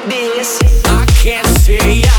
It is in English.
like this. I can't see.